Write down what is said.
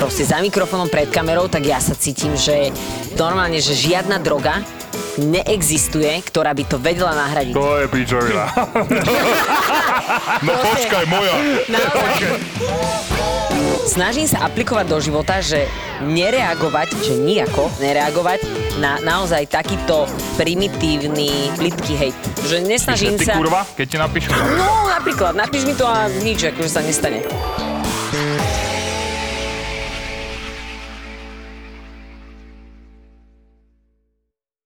proste za mikrofónom pred kamerou, tak ja sa cítim, že normálne, že žiadna droga neexistuje, ktorá by to vedela nahradiť. To je pičovina. no počkaj, moja. Snažím sa aplikovať do života, že nereagovať, že nijako nereagovať na naozaj takýto primitívny, plitký hejt. Že nesnažím ty, sa... kurva, keď ti napíšu? No, napríklad, napíš mi to a nič, akože sa nestane.